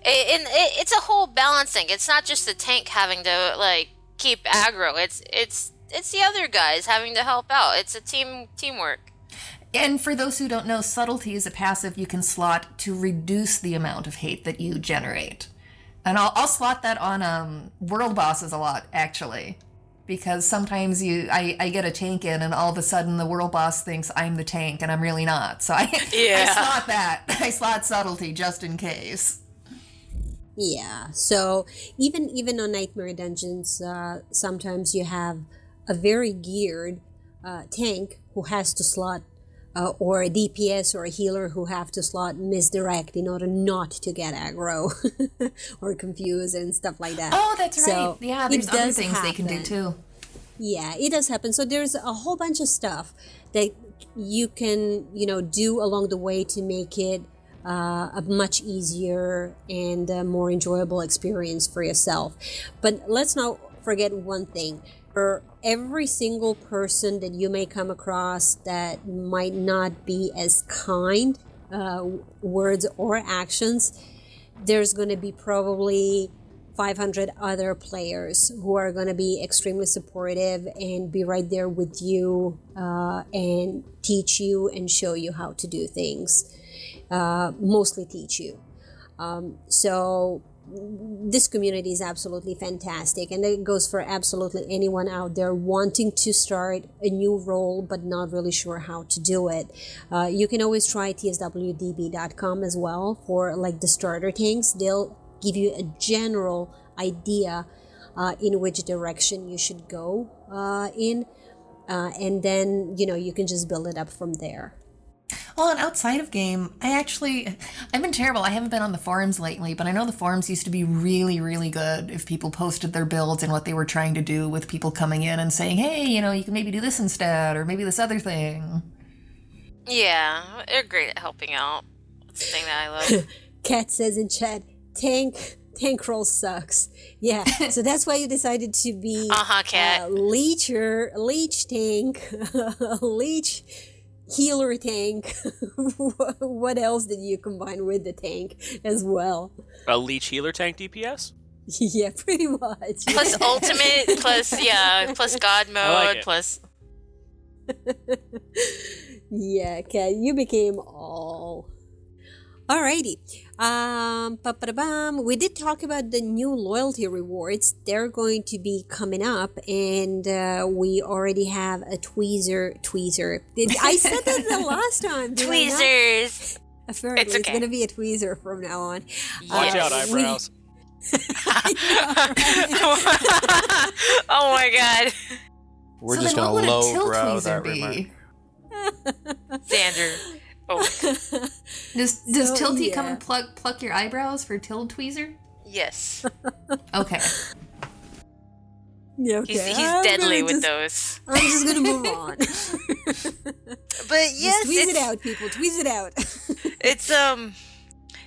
I- and it, it's a whole balancing. It's not just the tank having to like keep aggro. It's it's it's the other guys having to help out. It's a team teamwork. And for those who don't know, subtlety is a passive you can slot to reduce the amount of hate that you generate. And I'll, I'll slot that on um, world bosses a lot, actually. Because sometimes you, I, I get a tank in, and all of a sudden the world boss thinks I'm the tank, and I'm really not. So I, Yeah. I slot that. I slot subtlety just in case. Yeah. So even even on nightmare dungeons, uh, sometimes you have a very geared uh, tank who has to slot, uh, or a DPS or a healer who have to slot misdirect in order not to get aggro or confused and stuff like that. Oh, that's So, right. Yeah, there's other things they can do too. Yeah, it does happen. So there's a whole bunch of stuff that you can, you know, do along the way to make it uh, a much easier and more enjoyable experience for yourself. But let's not forget one thing. For every single person that you may come across that might not be as kind, uh, words or actions, there's going to be probably 500 other players who are going to be extremely supportive and be right there with you uh, and teach you and show you how to do things. Uh, mostly teach you. Um, so this community is absolutely fantastic and it goes for absolutely anyone out there wanting to start a new role but not really sure how to do it. Uh, you can always try tswdb.com as well for like the starter tanks. They'll give you a general idea uh, in which direction you should go uh, in uh, and then you know you can just build it up from there Well, and outside of game, I actually, I've been terrible. I haven't been on the forums lately, but I know the forums used to be really, really good if people posted their builds and what they were trying to do with people coming in and saying, hey, you know, you can maybe do this instead, or maybe this other thing. Yeah, they're great at helping out. It's the thing that I love. Cat says in chat, tank tank roll sucks. Yeah, so that's why you decided to be Uh-huh, Cat. uh, leecher, leech tank, leech healer tank. what else did you combine with the tank as well? A leech healer tank DPS? yeah, pretty much. Plus ultimate, plus yeah, plus god mode, like plus yeah, Kat, you became all. Alrighty. Um, ba-ba-da-bam. we did talk about the new loyalty rewards. They're going to be coming up, and uh, we already have a tweezer. Tweezer. Did- I said that the last time. did tweezers. Apparently, It's it's going to be a tweezer from now on. Watch Yes. out, eyebrows. oh my god, We're so just gonna what would a low tilt brow tweezer that be? remark. Xander. Oh Does does So, Tilty come and pluck pluck your eyebrows for Tilt Tweezer? yes, Okay. Yeah, okay. he's he's deadly with just- those. I'm just going to move on. But yes, just tweeze it out, people. Tweeze it out. it's um,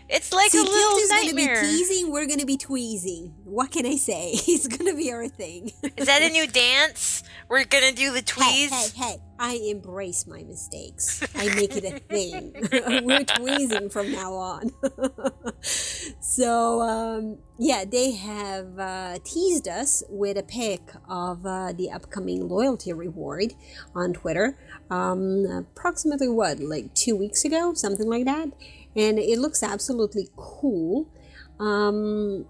it's like See, a little is going to be teasing. We're going to be tweezing. What can I say? It's going to be our thing. Is that a new dance? We're gonna do the Hey, hey, hey! I embrace my mistakes. I make it a thing. We're tweezing from now on. so, um, yeah, they have uh, teased us with a pic of uh, the upcoming loyalty reward on Twitter. Um, approximately what, like two weeks ago, something like that. And it looks absolutely cool. Um,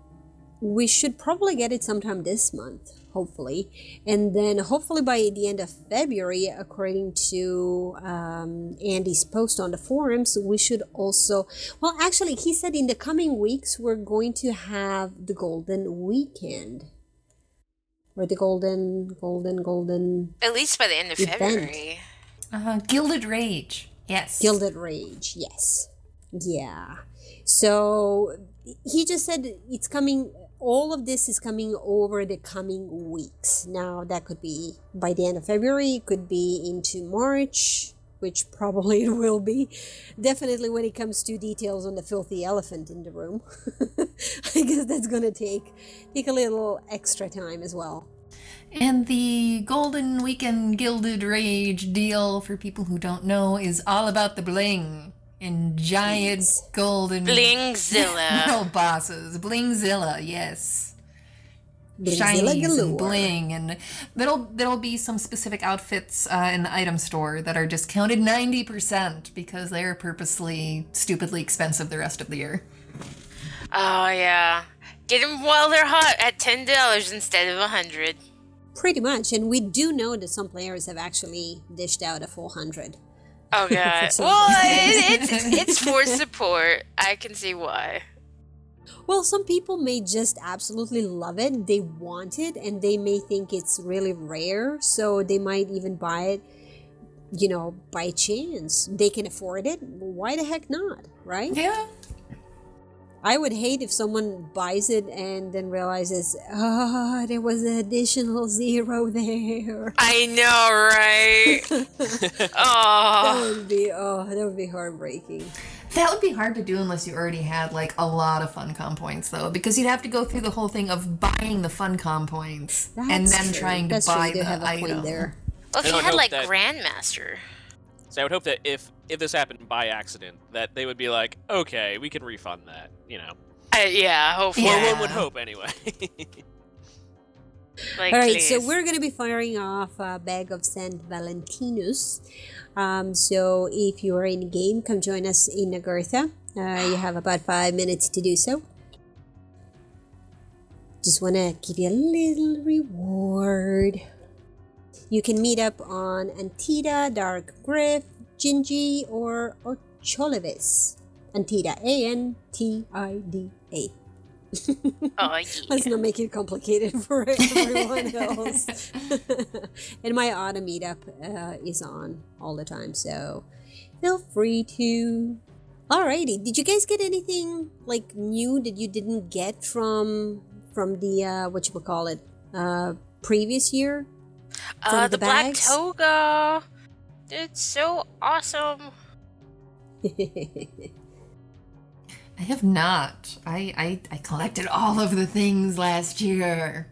we should probably get it sometime this month hopefully and then hopefully by the end of february according to um, andy's post on the forums we should also well actually he said in the coming weeks we're going to have the golden weekend or the golden golden golden At least by the end of Event. February. Uh, Gilded Rage. Yes. Gilded Rage, yes. Yeah. So he just said it's coming, all of this is coming over the coming weeks. Now, that could be by the end of February, it could be into March, which probably it will be. Definitely when it comes to details on the filthy elephant in the room. I guess that's to take take a little extra time as well. And the Golden Weekend Gilded Rage deal, for people who don't know, is all about the bling and giant Yes. golden Blingzilla. world bosses. Blingzilla, yes. Blingzilla Shinies and bling, and there'll there'll be some specific outfits uh, in the item store that are discounted ninety percent because they are purposely stupidly expensive the rest of the year. Oh yeah. Get them while they're hot at ten dollars instead of a hundred. Pretty much. And we do know that some players have actually dished out a full hundred. Oh god. well, it, it's it's for support. I can see why. Well, some people may just absolutely love it. They want it and they may think it's really rare, so they might even buy it, you know, by chance. They can afford it. Why the heck not, right? Yeah. I would hate if someone buys it and then realizes, oh, there was an additional zero there. I know, right? That oh, would be, oh, that would be heartbreaking. That would be hard to do unless you already had like a lot of Funcom points, though, because you'd have to go through the whole thing of buying the Funcom points and then true. trying to That's buy true. The have a item. point there. well, if you had hope like that- Grandmaster. So I would hope that if if this happened by accident, that they would be like, okay, we can refund that. You know, Uh, yeah, hopefully. or Yeah. one would hope anyway. Like, All right, so we're gonna be firing off a bag of Saint Valentinus. Um, so if you are in game, come join us in Agartha. Uh, you have about five minutes to do so. Just wanna give you a little reward. You can meet up on Antida, Dark Griff, Gingy, or Ocholivis. Antida, A N T I D A. Oh, yeah. Let's not make it complicated for everyone else. and my auto meetup uh, is on all the time, so feel free to. Alrighty, did you guys get anything like new that you didn't get from from the uh, what you would call it uh, previous year? Uh, the, the black toga. It's so awesome. I have not. I, I I collected all of the things last year.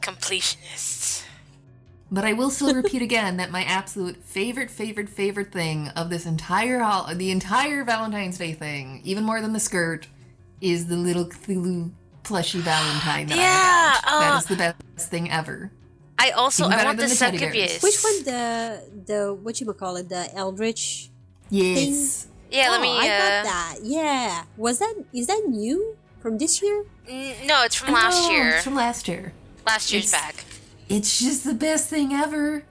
Completionists. But I will still repeat again that my absolute favorite, favorite, favorite thing of this entire hol- the entire Valentine's Day thing, even more than the skirt, is the little Cthulhu plushy Valentine that Yeah, I got. uh, is the best thing ever. I also Even I want the, than the teddy bears. succubus. Which one? The the what you call it? The Eldritch. Yes. Yeah, let oh, me. I Uh, got that. Yeah. Was that is that new from this year? n- no, it's from last No, year. It's from last year. last year's it's- bag. It's just the best thing ever.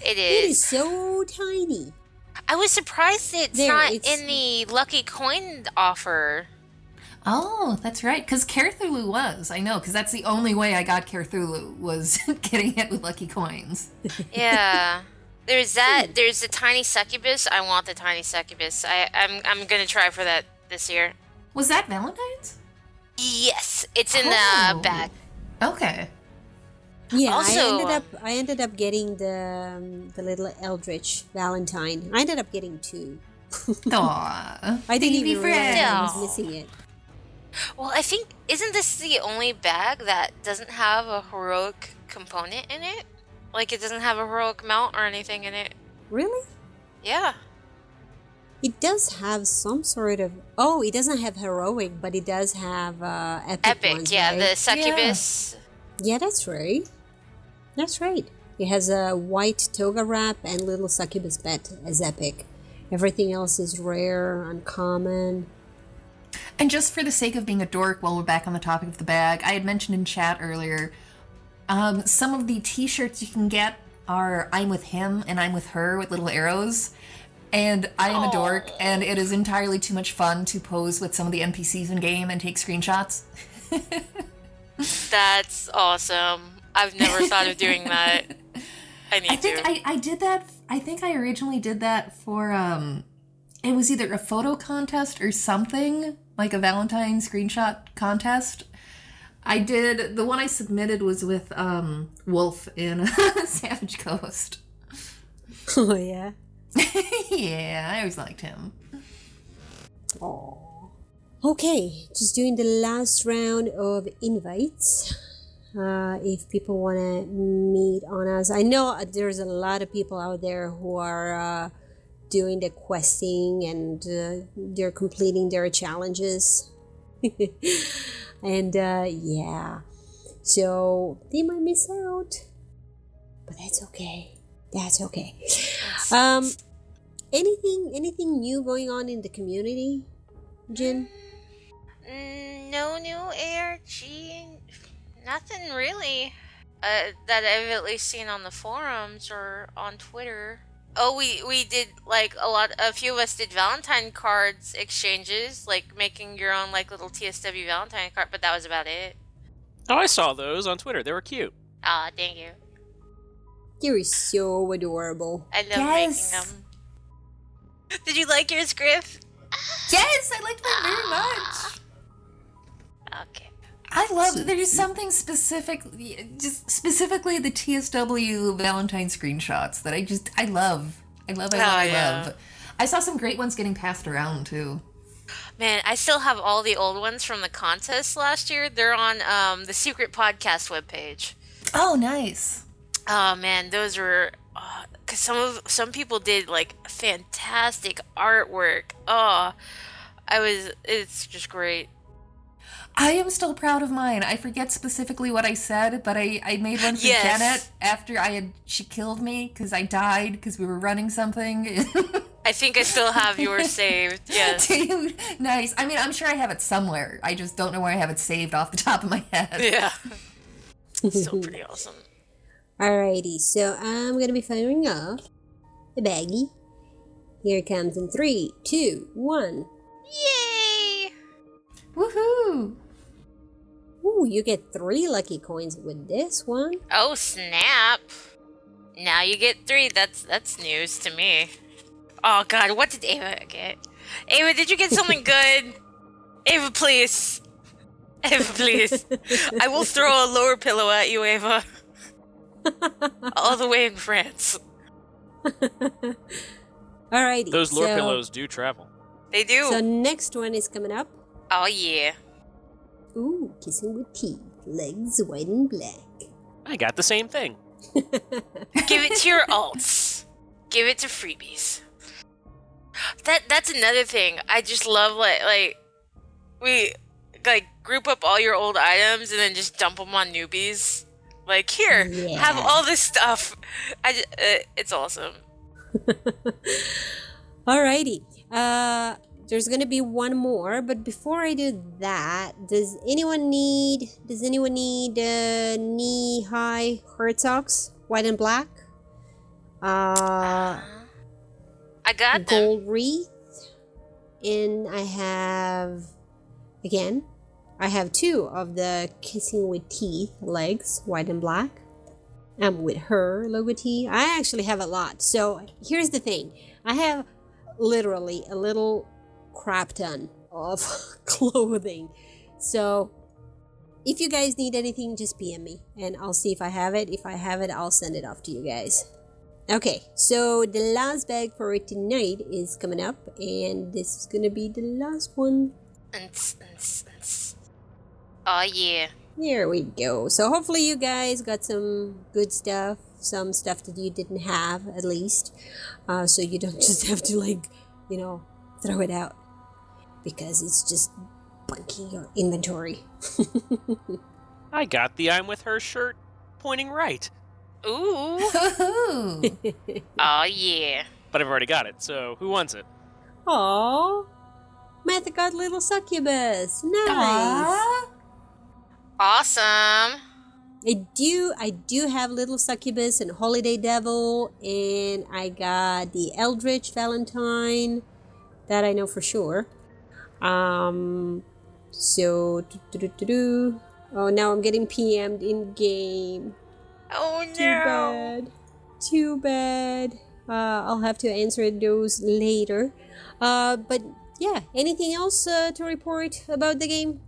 It It is. is so tiny. I was surprised it's There, not it's- in the lucky coin offer. Oh, that's right. Because Cthulhu was. I know, because that's the only way I got Cthulhu was getting it with lucky coins. Yeah. There's that. There's the tiny succubus. I want the tiny succubus. I, I'm I'm gonna try for that this year. Was that Valentine's? Yes, it's in Oh. the bag. Okay. Yeah, I Also, ended um, up I ended up getting the um, the little Eldritch Valentine. I ended up getting two. Aww. I didn't Baby even realize I was missing it. Well, I think isn't this the only bag that doesn't have a heroic component in it? Like it doesn't have a heroic mount or anything in it. Really? Yeah. It does have some sort of. Oh, it doesn't have heroic, but it does have uh, epic. Epic. ones, yeah, right? the succubus. Yeah, that's right. That's right. It has a white toga wrap and little succubus bet as epic. Everything else is rare, uncommon. And just for the sake of being a dork, while we're back on the topic of the bag, I had mentioned in chat earlier, um, some of the T-shirts you can get are "I'm with him" and "I'm with her" with little arrows. And I am a dork, and it is entirely too much fun to pose with some of the NPCs in game and take screenshots. That's awesome. I've never thought of doing that. I need I think to. I, I did that. I think I originally did that for um, it was either a photo contest or something like a Valentine screenshot contest. I did the one I submitted was with um Wolf in Savage Coast. Oh yeah. yeah, I always liked him. Oh. Okay, just doing the last round of invites. Uh, if people want to meet on us, I know there's a lot of people out there who are uh, doing the questing and uh, they're completing their challenges. and uh, yeah, so they might miss out, but that's okay. That's okay. Um, anything, anything new going on in the community, Jin? Mm, no new ARG. Nothing really. Uh, that I've at least seen on the forums or on Twitter. Oh, we we did like a lot. A few of us did Valentine cards exchanges, like making your own like little TSW Valentine card. But that was about it. Oh, I saw those on Twitter. They were cute. Ah, thank you. You're so adorable. I love Yes. making them. Did you like yours, Griff? Yes, I liked that very much. Okay. I love there's something specific just specifically the TSW Valentine screenshots that I just I love. I love I love Oh, I yeah. love. I saw some great ones getting passed around too. Man, I still have all the old ones from the contest last year. They're on um, the Secret Podcast webpage. Oh, nice. Oh man, those were because some of some people did like fantastic artwork. Oh, I was. It's just great. I am still proud of mine. I forget specifically what I said, but I, I made one for Yes. Janet after I had she killed me because I died because we were running something. I think I still have yours saved. Yes. Dude, nice. I mean, I'm sure I have it somewhere. I just don't know where I have it saved off the top of my head. Yeah. Still pretty awesome. Alrighty, so I'm gonna be firing off the baggie. Here it comes in three, two, one. Yay! Woohoo! Ooh, you get three lucky coins with this one. Oh snap! Now you get three. That's that's news to me. Oh god, what did Ava get? Ava, did you get something good? Ava, please. Ava, please. I will throw a lower pillow at you, Ava. All the way in France. Alrighty. Those lower so, pillows do travel. They do. So next one is coming up. oh yeah. Ooh, kissing with teeth, legs white and black. I got the same thing. Give it to your alts. Give it to freebies. That that's another thing. I just love like like we like group up all your old items and then just dump them on newbies. Like here, have all this stuff. I ju- uh, it's awesome. Alrighty. Uh, there's gonna be one more, but before I do that, does anyone need? Does anyone need uh, knee-high hurt socks, white and black? Uh, I got them. gold wreath, and I have again. I have two of the kissing with teeth legs, white and black. I'm with her logo tee. I actually have a lot. So here's the thing: I have literally a little crap ton of clothing. So if you guys need anything, just PM me, and I'll see if I have it. If I have it, I'll send it off to you guys. Okay, so the last bag for tonight is coming up, and this is gonna be the last one. Oh yeah. There we go. So hopefully you guys got some good stuff, some stuff that you didn't have at least, uh, so you don't just have to like, you know, throw it out because it's just bunking your inventory. I got the I'm with her shirt pointing right, Ooh. Ooh. oh yeah. but I've already got it. So who wants it? Aww, Martha got little succubus. Nice. Aw. Awesome. I do I do have Little Succubus and Holiday Devil and I got the Eldritch Valentine that I know for sure. Um so oh now I'm getting PM'd in game. Oh no! Too bad. Too bad. Uh, I'll have to answer those later. Uh, but yeah, anything else uh, to report about the game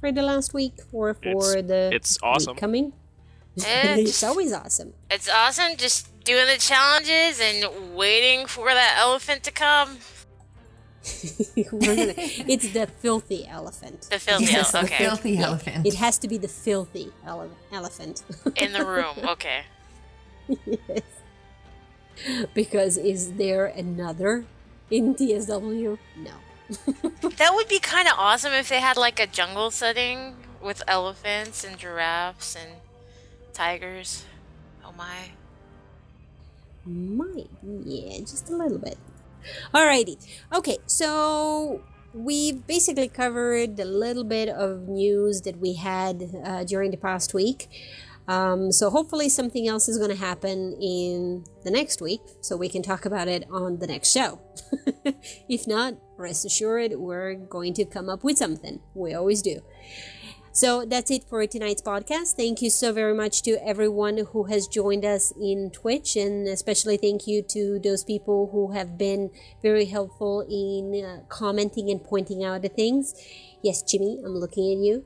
for the last week or for It's- the it's week awesome. coming? It's, it's always awesome. it's awesome just doing the challenges and waiting for that elephant to come. We're gonna, it's the filthy elephant. The filthy Yes, ele- the filthy Yeah, elephant. It has to be the filthy ele- elephant. In the room. Okay. Yes. Because is there another in TSW? No. That would be kind of awesome if they had like a jungle setting with elephants and giraffes and tigers. Oh my. Might, yeah, just a little bit. Alrighty. Okay, so we've basically covered a little bit of news that we had uh, during the past week. Um, so hopefully something else is going to happen in the next week, so we can talk about it on the next show. if not, rest assured we're going to come up with something. We always do. So that's it for tonight's podcast. Thank you so very much to everyone who has joined us in Twitch, and especially thank you to those people who have been very helpful in uh, commenting and pointing out the things. Yes, Jimmy, I'm looking at you,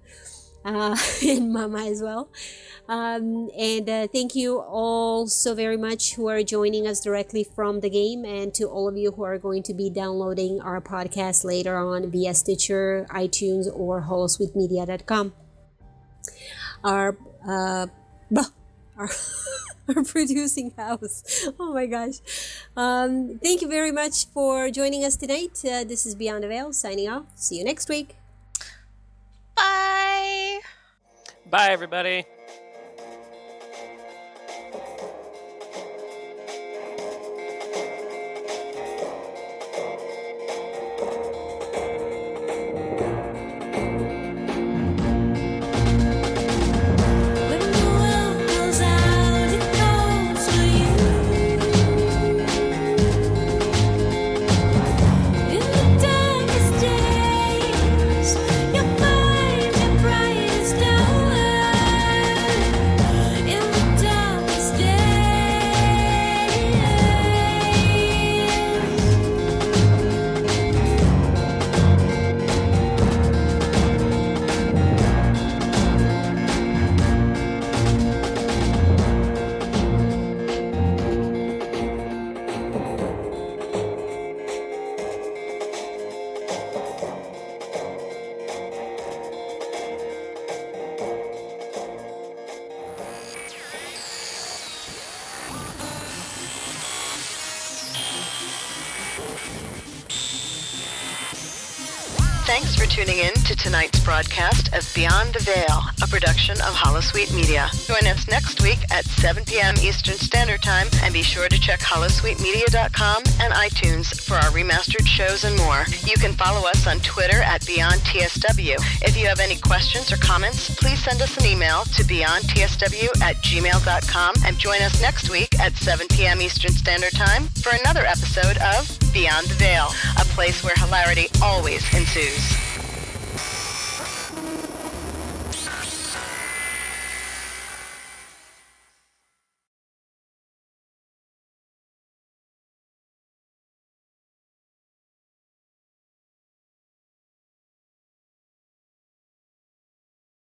uh, and Mama as well. Um, and uh, thank you all so very much who are joining us directly from the game, and to all of you who are going to be downloading our podcast later on via Stitcher, iTunes, or holosuitemedia.com. Our uh, bah, our, our producing house. Oh my gosh! Um, thank you very much for joining us tonight. Uh, this is Beyond the Veil signing off. See you next week. Bye. Bye, everybody. Broadcast of Beyond the Veil, a production of Holosuite Media. Join us next week at 7 p.m. Eastern Standard Time, and be sure to check holosuitemedia.com and iTunes for our remastered shows and more. You can follow us on Twitter at BeyondTSW. If you have any questions or comments, please send us an email to beyondtsw at gmail.com and join us next week at 7 p.m. Eastern Standard Time for another episode of Beyond the Veil, a place where hilarity always ensues.